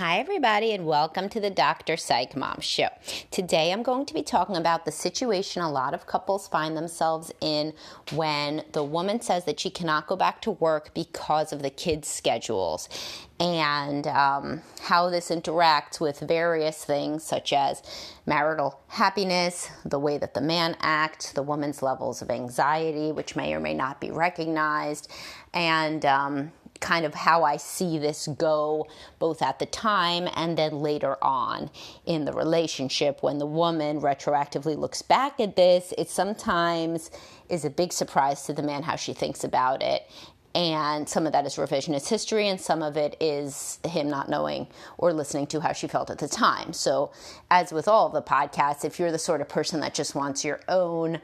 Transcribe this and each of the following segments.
Hi, everybody, and welcome to the Dr. Psych Mom Show. Today, I'm going to be talking about the situation a lot of couples find themselves in when the woman says that she cannot go back to work because of the kids' schedules, and um, how this interacts with various things such as marital happiness, the way that the man acts, the woman's levels of anxiety, which may or may not be recognized, and um, kind of how I see this go both at the time and then later on in the relationship. When the woman retroactively looks back at this, it sometimes is a big surprise to the man how she thinks about it. And some of that is revisionist history, and some of it is him not knowing or listening to how she felt at the time. So, as with all the podcasts, if you're the sort of person that just wants your own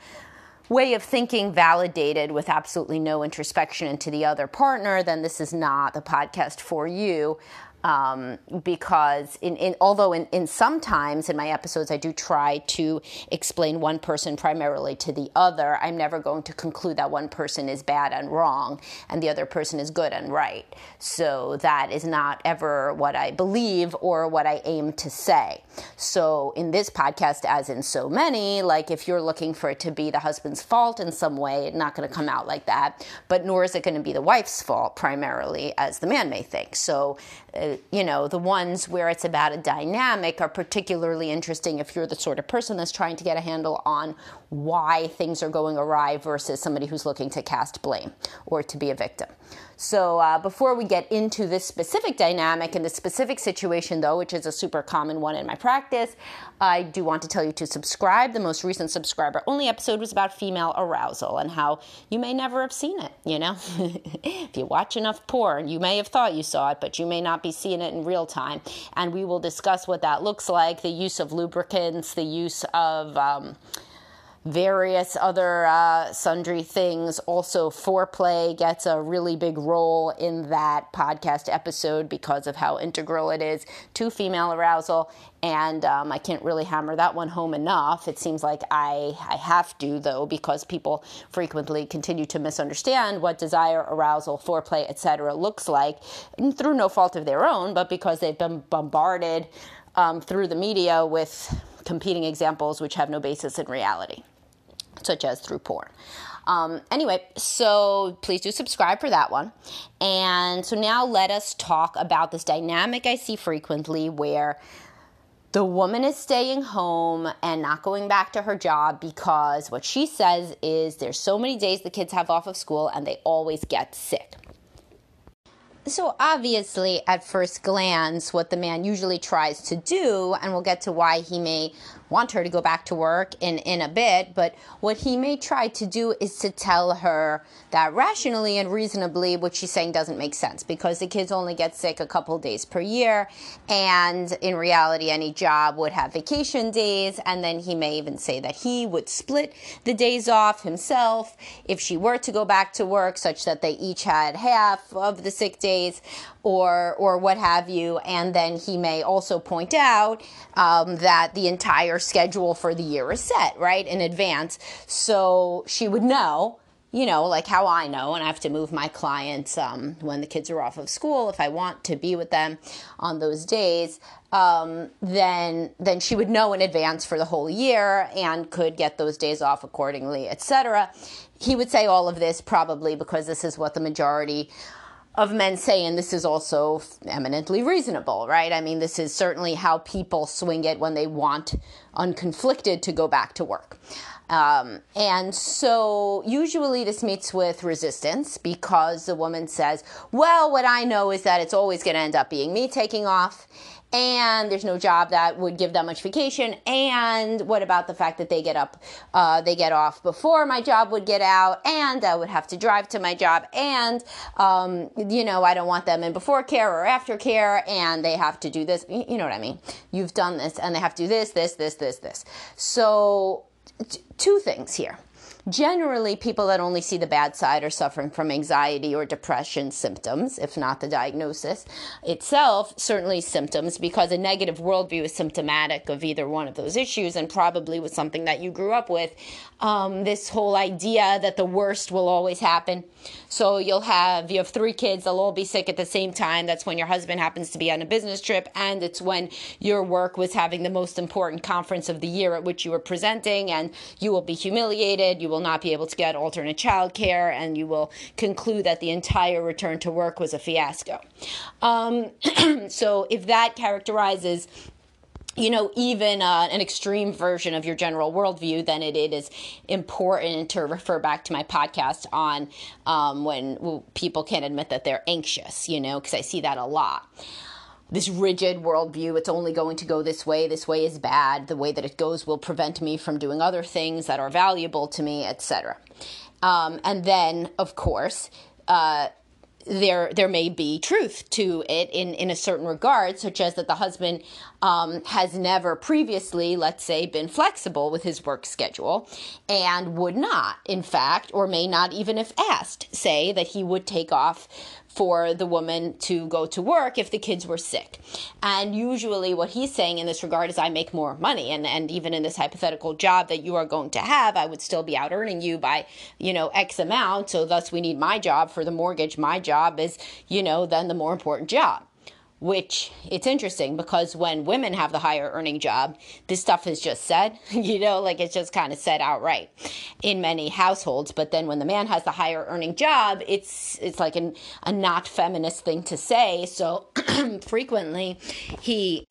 way of thinking validated with absolutely no introspection into the other partner, then this is not the podcast for you um, because in, in, although in, in sometimes in my episodes I do try to explain one person primarily to the other, I'm never going to conclude that one person is bad and wrong and the other person is good and right. So that is not ever what I believe or what I aim to say. So in this podcast, as in so many, like if you're looking for it to be the husband's fault in some way, it's not going to come out like that. But nor is it going to be the wife's fault primarily, as the man may think. So uh, you know, the ones where it's about a dynamic are particularly interesting if you're the sort of person that's trying to get a handle on why things are going awry versus somebody who's looking to cast blame or to be a victim. So, uh, before we get into this specific dynamic and this specific situation, though, which is a super common one in my practice, I do want to tell you to subscribe. The most recent subscriber only episode was about female arousal and how you may never have seen it. You know, if you watch enough porn, you may have thought you saw it, but you may not be seeing it in real time. And we will discuss what that looks like the use of lubricants, the use of. Um, various other uh, sundry things. Also, foreplay gets a really big role in that podcast episode because of how integral it is to female arousal. And um, I can't really hammer that one home enough. It seems like I, I have to, though, because people frequently continue to misunderstand what desire, arousal, foreplay, etc. looks like through no fault of their own, but because they've been bombarded um, through the media with competing examples which have no basis in reality such as through porn. Um, anyway, so please do subscribe for that one. And so now let us talk about this dynamic I see frequently where the woman is staying home and not going back to her job because what she says is there's so many days the kids have off of school and they always get sick. So, obviously, at first glance, what the man usually tries to do, and we'll get to why he may want her to go back to work in, in a bit, but what he may try to do is to tell her that rationally and reasonably what she's saying doesn't make sense because the kids only get sick a couple days per year, and in reality, any job would have vacation days, and then he may even say that he would split the days off himself if she were to go back to work, such that they each had half of the sick days or or what have you. And then he may also point out um, that the entire schedule for the year is set right in advance, so she would know you know, like how I know, and I have to move my clients um, when the kids are off of school if I want to be with them on those days. Um, then then she would know in advance for the whole year and could get those days off accordingly, etc. He would say all of this probably because this is what the majority of men saying this is also eminently reasonable, right? I mean, this is certainly how people swing it when they want unconflicted to go back to work. Um, and so usually this meets with resistance because the woman says, Well, what I know is that it's always going to end up being me taking off. And there's no job that would give that much vacation. And what about the fact that they get up, uh, they get off before my job would get out, and I would have to drive to my job, and um, you know I don't want them in before care or after care, and they have to do this. You know what I mean? You've done this, and they have to do this, this, this, this, this. So, t- two things here. Generally, people that only see the bad side are suffering from anxiety or depression symptoms, if not the diagnosis itself, certainly symptoms, because a negative worldview is symptomatic of either one of those issues and probably was something that you grew up with. Um, this whole idea that the worst will always happen. So you'll have, you have three kids, they'll all be sick at the same time. That's when your husband happens to be on a business trip, and it's when your work was having the most important conference of the year at which you were presenting, and you will be humiliated. You will not be able to get alternate child care, and you will conclude that the entire return to work was a fiasco. Um, so, if that characterizes you know, even uh, an extreme version of your general worldview, then it, it is important to refer back to my podcast on um, when people can't admit that they're anxious, you know, because I see that a lot this rigid worldview. It's only going to go this way. This way is bad. The way that it goes will prevent me from doing other things that are valuable to me, etc. Um, and then, of course, uh, there there may be truth to it in in a certain regard, such as that the husband um, has never previously, let's say, been flexible with his work schedule, and would not, in fact, or may not even if asked, say that he would take off for the woman to go to work if the kids were sick. And usually, what he's saying in this regard is, I make more money. And, and even in this hypothetical job that you are going to have, I would still be out earning you by, you know, X amount. So, thus, we need my job for the mortgage. My job is, you know, then the more important job which it's interesting because when women have the higher earning job, this stuff is just said, you know, like it's just kind of said outright in many households. But then when the man has the higher earning job, it's it's like an, a not feminist thing to say. So frequently he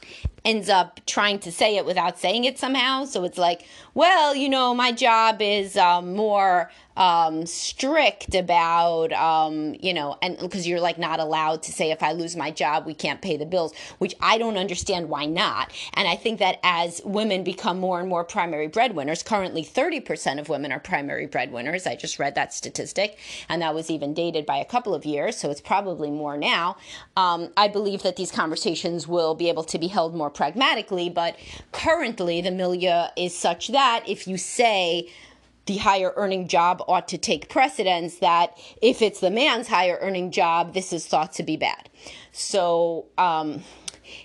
ends up trying to say it without saying it somehow. So it's like, well, you know, my job is um, more um, strict about, um, you know, and because you're like not allowed to say if I lose my job, we can't pay the bills, which I don't understand why not. And I think that as women become more and more primary breadwinners, currently 30% of women are primary breadwinners. I just read that statistic, and that was even dated by a couple of years, so it's probably more now. Um, I believe that these conversations will be able to be held more pragmatically, but currently the milieu is such that if you say, the higher earning job ought to take precedence that if it's the man's higher earning job this is thought to be bad. So um,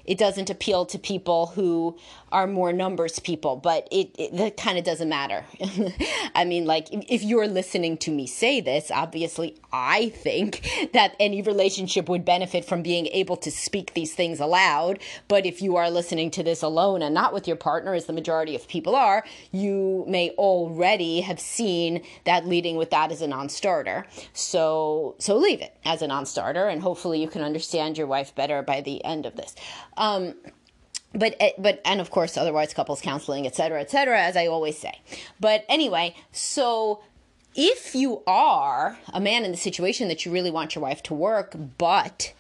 it doesn't appeal to people who are more numbers people, but it, it that kind of doesn't matter. I mean, like if you're listening to me say this, obviously I think that any relationship would benefit from being able to speak these things aloud. But if you are listening to this alone and not with your partner, as the majority of people are, you may already have seen that leading with that is a non-starter. So so leave it as a non-starter, and hopefully you can understand your wife better by the end of this. Um, but eh, but and of course otherwise couples counseling etc etc as i always say. But anyway so if you are a man in the situation that you really want your wife to work but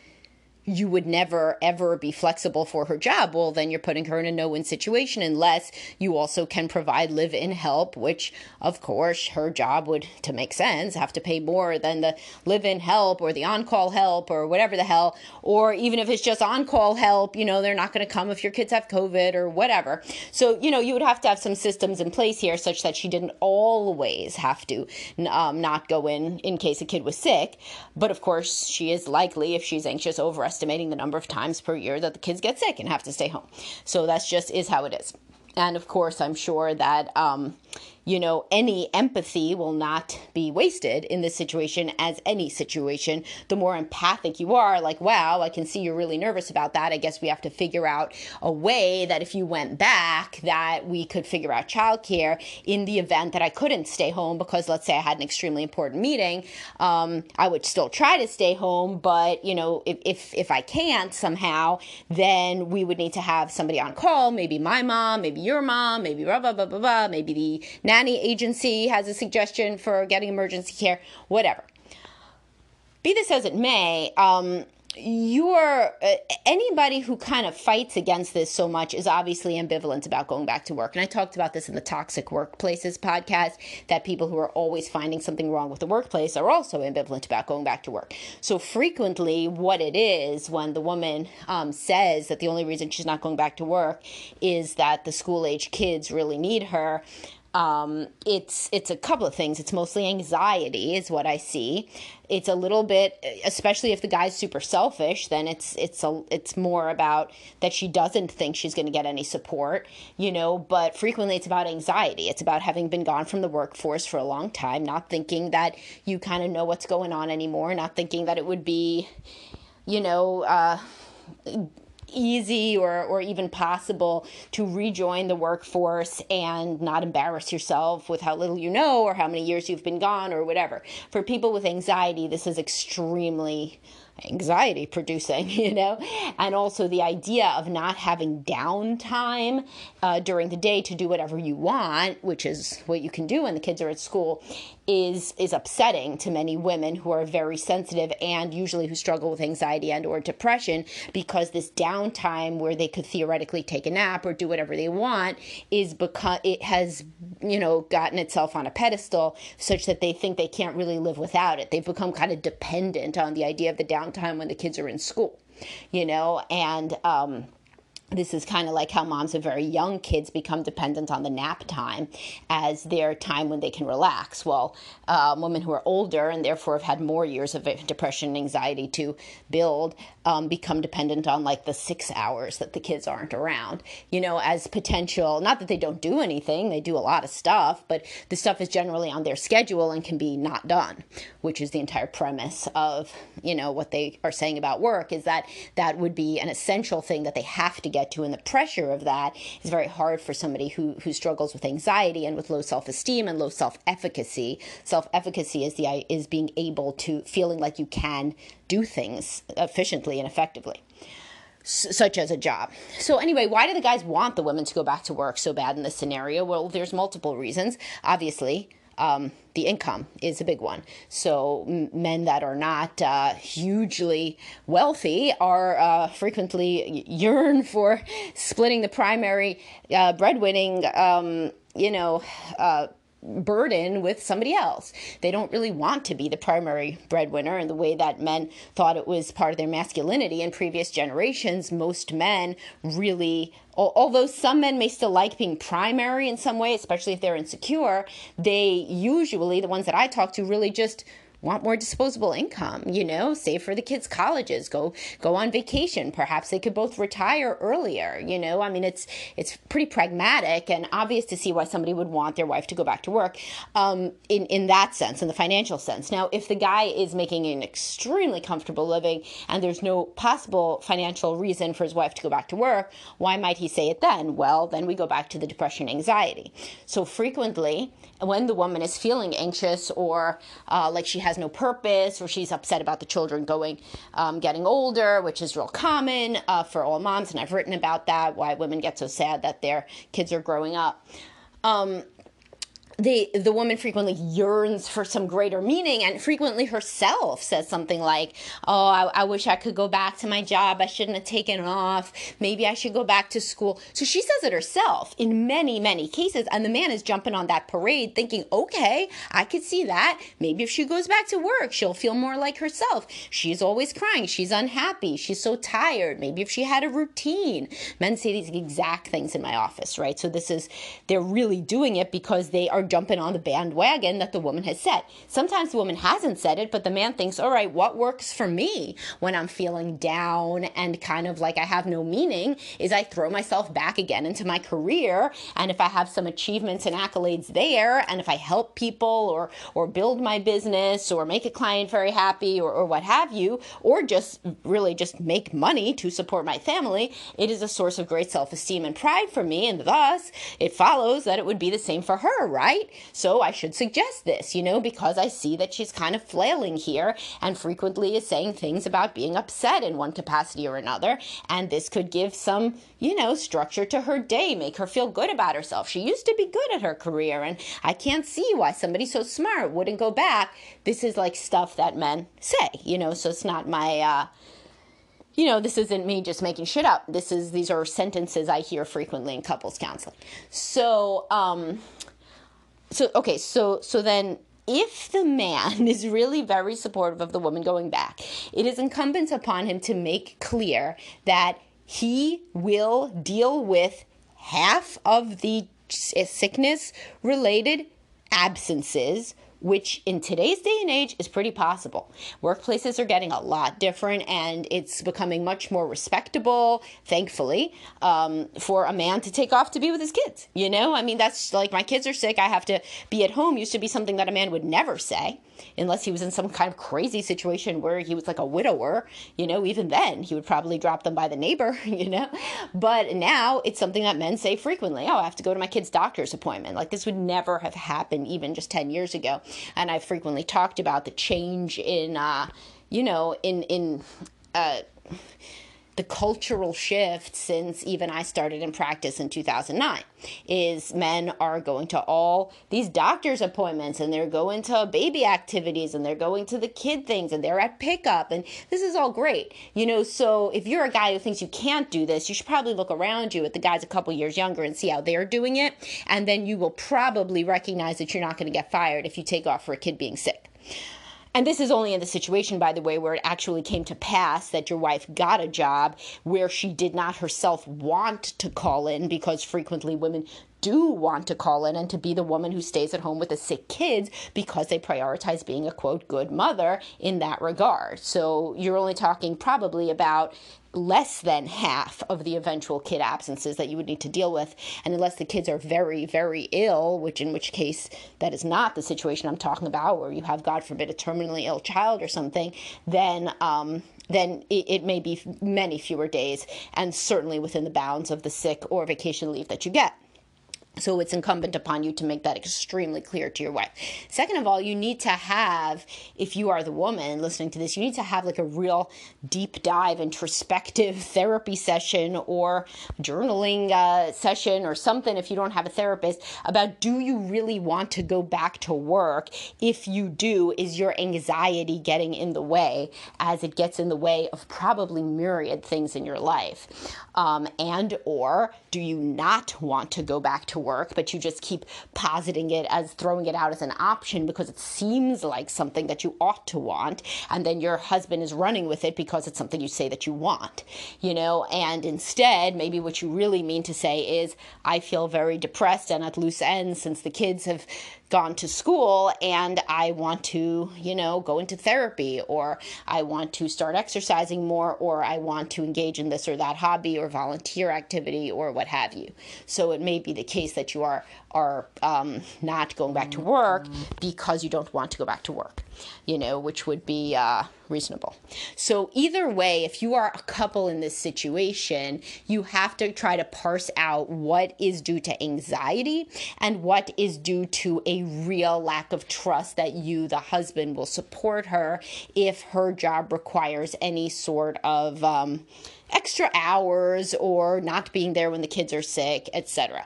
you would never ever be flexible for her job, well, then you're putting her in a no win situation unless you also can provide live in help, which, of course, her job would, to make sense, have to pay more than the live in help or the on call help or whatever the hell. Or even if it's just on call help, you know, they're not going to come if your kids have COVID or whatever. So, you know, you would have to have some systems in place here such that she didn't always have to um, not go in in case a kid was sick. But of course, she is likely, if she's anxious over us estimating the number of times per year that the kids get sick and have to stay home. So that's just is how it is. And of course, I'm sure that um, you know, any empathy will not be wasted in this situation as any situation. The more empathic you are, like, wow, I can see you're really nervous about that. I guess we have to figure out a way that if you went back, that we could figure out childcare in the event that I couldn't stay home because let's say I had an extremely important meeting. Um, I would still try to stay home, but you know, if, if if I can't somehow, then we would need to have somebody on call, maybe my mom, maybe your mom, maybe blah blah blah blah blah, maybe the nanny agency has a suggestion for getting emergency care, whatever. Be this as it may, um, you're uh, anybody who kind of fights against this so much is obviously ambivalent about going back to work and i talked about this in the toxic workplaces podcast that people who are always finding something wrong with the workplace are also ambivalent about going back to work so frequently what it is when the woman um, says that the only reason she's not going back to work is that the school age kids really need her um, it's it's a couple of things. It's mostly anxiety, is what I see. It's a little bit, especially if the guy's super selfish, then it's it's a it's more about that she doesn't think she's going to get any support, you know. But frequently, it's about anxiety. It's about having been gone from the workforce for a long time, not thinking that you kind of know what's going on anymore, not thinking that it would be, you know. Uh, easy or, or even possible to rejoin the workforce and not embarrass yourself with how little you know or how many years you've been gone or whatever. For people with anxiety, this is extremely anxiety producing, you know, and also the idea of not having downtime uh, during the day to do whatever you want, which is what you can do when the kids are at school, is is upsetting to many women who are very sensitive and usually who struggle with anxiety and or depression because this downtime where they could theoretically take a nap or do whatever they want is because it has you know gotten itself on a pedestal such that they think they can't really live without it. They've become kind of dependent on the idea of the downtime when the kids are in school you know? And um this is kind of like how moms of very young kids become dependent on the nap time as their time when they can relax. Well, uh, women who are older and therefore have had more years of depression and anxiety to build um, become dependent on like the six hours that the kids aren't around, you know, as potential, not that they don't do anything, they do a lot of stuff, but the stuff is generally on their schedule and can be not done, which is the entire premise of, you know, what they are saying about work is that that would be an essential thing that they have to get to. And the pressure of that is very hard for somebody who, who struggles with anxiety and with low self esteem and low self efficacy. Self efficacy is the is being able to feeling like you can do things efficiently and effectively such as a job. So anyway, why do the guys want the women to go back to work so bad in this scenario? Well, there's multiple reasons. Obviously, um, the income is a big one. So men that are not uh, hugely wealthy are uh, frequently yearn for splitting the primary uh, breadwinning, um, you know uh, burden with somebody else. They don't really want to be the primary breadwinner in the way that men thought it was part of their masculinity in previous generations. Most men really although some men may still like being primary in some way, especially if they're insecure, they usually, the ones that I talk to, really just want more disposable income, you know, save for the kids' colleges, go go on vacation. Perhaps they could both retire earlier, you know. I mean, it's it's pretty pragmatic and obvious to see why somebody would want their wife to go back to work um, in in that sense, in the financial sense. Now, if the guy is making an extremely comfortable living and there's no possible financial reason for his wife to go back to work, why might he say it then? Well, then we go back to the depression, anxiety. So frequently, when the woman is feeling anxious or uh, like she has has no purpose or she's upset about the children going um, getting older which is real common uh, for all moms and i've written about that why women get so sad that their kids are growing up. Um, the the woman frequently yearns for some greater meaning and frequently herself says something like oh I, I, wish i could go back to my job. I shouldn't have taken off. Maybe i should go back to school. So she says it herself in many many cases and the man is jumping on that parade thinking okay i could see that. Maybe if she goes back to work she'll feel more like herself. She's always crying. She's unhappy. She's so tired. Maybe if she had a routine. Men say these exact things in my office right? So this is they're really doing it because they are jumping on the bandwagon that the woman has set. Sometimes the woman hasn't said it, but the man thinks, all right, what works for me when I'm feeling down and kind of like I have no meaning is I throw myself back again into my career. And if I have some achievements and accolades there, and if I help people or, or build my business or make a client very happy or, or what have you, or just really just make money to support my family, it is a source of great self esteem and pride for me. And thus, it follows that it would be the same for her, right? Right? So I should suggest this, you know, because I see that she's kind of flailing here and frequently is saying things about being upset in one capacity or another. And this could give some, you know, structure to her day, make her feel good about herself. She used to be good at her career, and I can't see why somebody so smart wouldn't go back. This is like stuff that men say, you know, so it's not my, uh, you know, this isn't me just making shit up. This is these are sentences I hear frequently in couples counseling. So, um, so okay, so so then if the man is really very supportive of the woman going back, it is incumbent upon him to make clear that he will deal with half of the sickness related absences which in today's day and age is pretty possible. Workplaces are getting a lot different and it's becoming much more respectable, thankfully, um, for a man to take off to be with his kids. You know, I mean, that's like my kids are sick, I have to be at home used to be something that a man would never say unless he was in some kind of crazy situation where he was like a widower, you know, even then he would probably drop them by the neighbor, you know. But now it's something that men say frequently. Oh, I have to go to my kid's doctor's appointment. Like this would never have happened even just 10 years ago. And I've frequently talked about the change in, uh, you know, in, in, uh, the cultural shift since even I started in practice in 2009 is men are going to all these doctor's appointments and they're going to baby activities and they're going to the kid things and they're at pickup and this is all great. You know, so if you're a guy who thinks you can't do this, you should probably look around you at the guys a couple years younger and see how they're doing it and then you will probably recognize that you're not going to get fired if you take off for a kid being sick. And this is only in the situation, by the way, where it actually came to pass that your wife got a job where she did not herself want to call in, because frequently women do want to call in and to be the woman who stays at home with the sick kids because they prioritize being a quote good mother in that regard. So you're only talking probably about less than half of the eventual kid absences that you would need to deal with. And unless the kids are very, very ill, which in which case that is not the situation I'm talking about, where you have, God forbid, a terminally ill child or something, then um, then it, it may be many fewer days, and certainly within the bounds of the sick or vacation leave that you get. So it's incumbent upon you to make that extremely clear to your wife. Second of all, you need to have, if you are the woman listening to this, you need to have like a real deep dive introspective therapy session or journaling uh, session or something if you don't have a therapist about do you really want to go back to work? If you do, is your anxiety getting in the way as it gets in the way of probably myriad things in your life? Um, and or do you not want to go back to work, but you just keep positing it as throwing it out as an option because it seems like something that you ought to want, and then your husband is running with it because it's something you say that you want, you know, and instead, maybe what you really mean to say is, I feel very depressed and at loose ends since the kids have gone to school and I want to, you know, go into therapy or I want to start exercising more or I want to engage in this or that hobby or volunteer activity or what have you. So it may be the case that you are are um, not going back to work because you don't want to go back to work, you know, which would be uh, reasonable. So, either way, if you are a couple in this situation, you have to try to parse out what is due to anxiety and what is due to a real lack of trust that you, the husband, will support her if her job requires any sort of. Um, extra hours or not being there when the kids are sick, etc.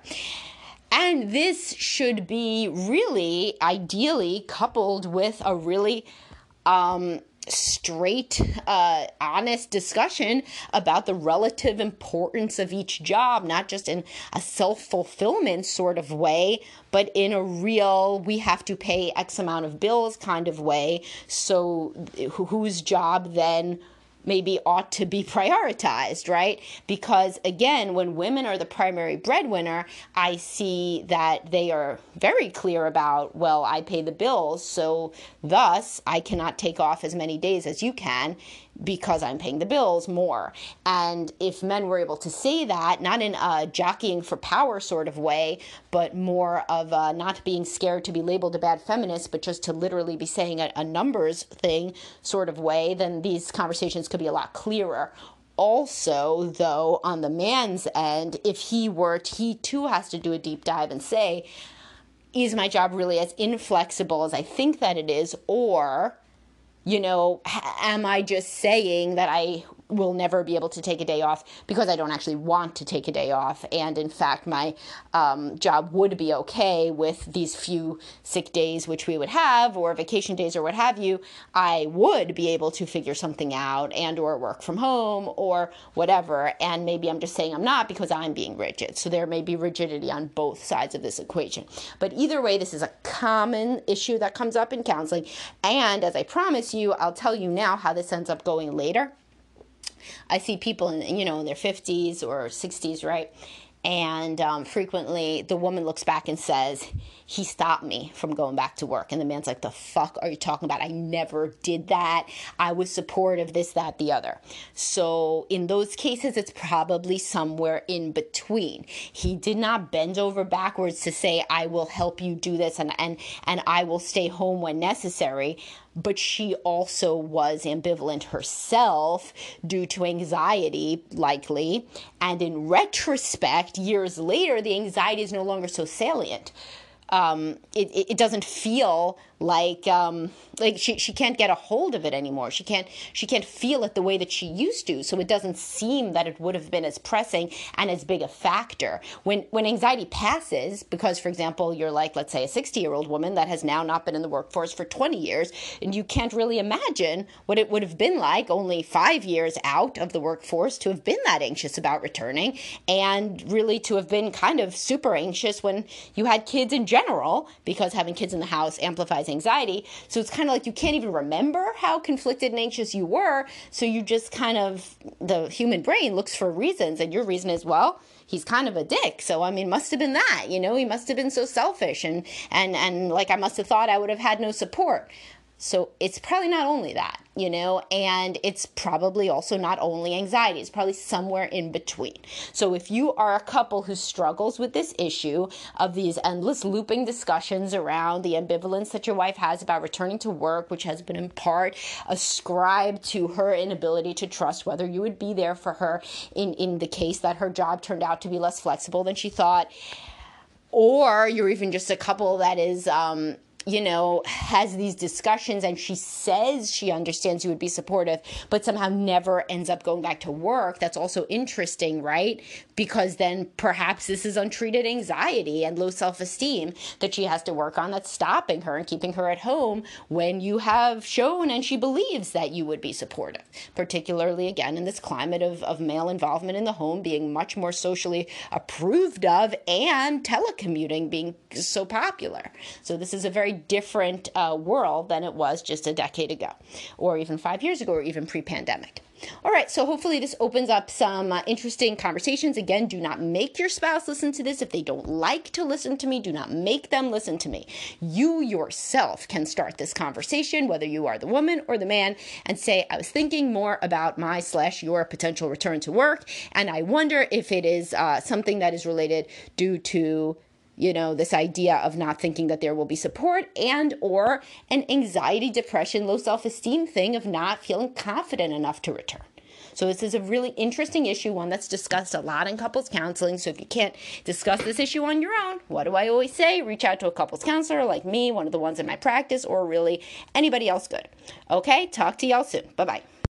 And this should be really, ideally, coupled with a really um, straight, uh, honest discussion about the relative importance of each job, not just in a self fulfillment sort of way, but in a real, we have to pay X amount of bills kind of way. So, whose job then? Maybe ought to be prioritized, right? Because again, when women are the primary breadwinner, I see that they are very clear about, well, I pay the bills, so thus I cannot take off as many days as you can because I'm paying the bills more. And if men were able to say that, not in a jockeying for power sort of way, but more of not being scared to be labeled a bad feminist, but just to literally be saying a, a numbers thing sort of way, then these conversations could be a lot clearer also though on the man's end if he were he too has to do a deep dive and say is my job really as inflexible as i think that it is or you know, am I just saying that I will never be able to take a day off because I don't actually want to take a day off. And in fact, my um, job would be okay with these few sick days, which we would have, or vacation days, or what have you. I would be able to figure something out and or work from home or whatever. And maybe I'm just saying I'm not because I'm being rigid. So there may be rigidity on both sides of this equation. But either way, this is a common issue that comes up in counseling. And as I promise you, I'll tell you now how this ends up going later. I see people in you know in their 50s or 60s, right? And um, frequently the woman looks back and says, He stopped me from going back to work. And the man's like, The fuck are you talking about? I never did that. I was supportive, this, that, the other. So in those cases, it's probably somewhere in between. He did not bend over backwards to say, I will help you do this and, and, and I will stay home when necessary but she also was ambivalent herself due to anxiety, likely. And in retrospect, years later, the anxiety is no longer so salient. Um, it, it doesn't feel like um, like she, she can't get a hold of it anymore. She can't she can't feel it the way that she used to. So it doesn't seem that it would have been as pressing and as big a factor. When when anxiety passes because for example you're like let's say a 60 year old woman that has now not been in the workforce for 20 years and you can't really imagine what it would have been like only five years out of the workforce to have been that anxious about returning and really to have been kind of super anxious when you had kids in general because having kids in the house amplifies anxiety. So it's kind of like you can't even remember how conflicted and anxious you were. So you just kind of, the human brain looks for reasons, and your reason is, well, he's kind of a dick. So I mean, must have been that, you know, he must have been so selfish and and and like I must have thought I would have had no support. So it's probably not only that, you know, and it's probably also not only anxiety, it's probably somewhere in between. So if you are a couple who struggles with this issue of these endless looping discussions around the ambivalence that your wife has about returning to work, which has been in part ascribed to her inability to trust whether you would be there for her in, in the case that her job turned out to be less flexible than she thought or you're even just a couple that is um, you know, has these discussions and she says she understands you would be supportive, but somehow never ends up going back to work. That's also interesting, right? Because then perhaps this is untreated anxiety and low self esteem that she has to work on that's stopping her and keeping her at home when you have shown and she believes that you would be supportive, particularly again in this climate of, of male involvement in the home being much more socially approved of and telecommuting being so popular. So this is a very different uh, world than it was just a decade ago, or even five years ago, or even pre pandemic. All right, so hopefully this opens up some uh, interesting conversations. Again, do not make your spouse listen to this. If they don't like to listen to me, do not make them listen to me. You yourself can start this conversation, whether you are the woman or the man, and say, I was thinking more about my slash your potential return to work, and I wonder if it is uh, something that is related due to you know this idea of not thinking that there will be support and or an anxiety depression low self-esteem thing of not feeling confident enough to return. So this is a really interesting issue one that's discussed a lot in couples counseling. So if you can't discuss this issue on your own what do i always say? Reach out to a couples counselor like me one of the ones in my practice or really anybody else good. Okay? Talk to y'all soon. Bye bye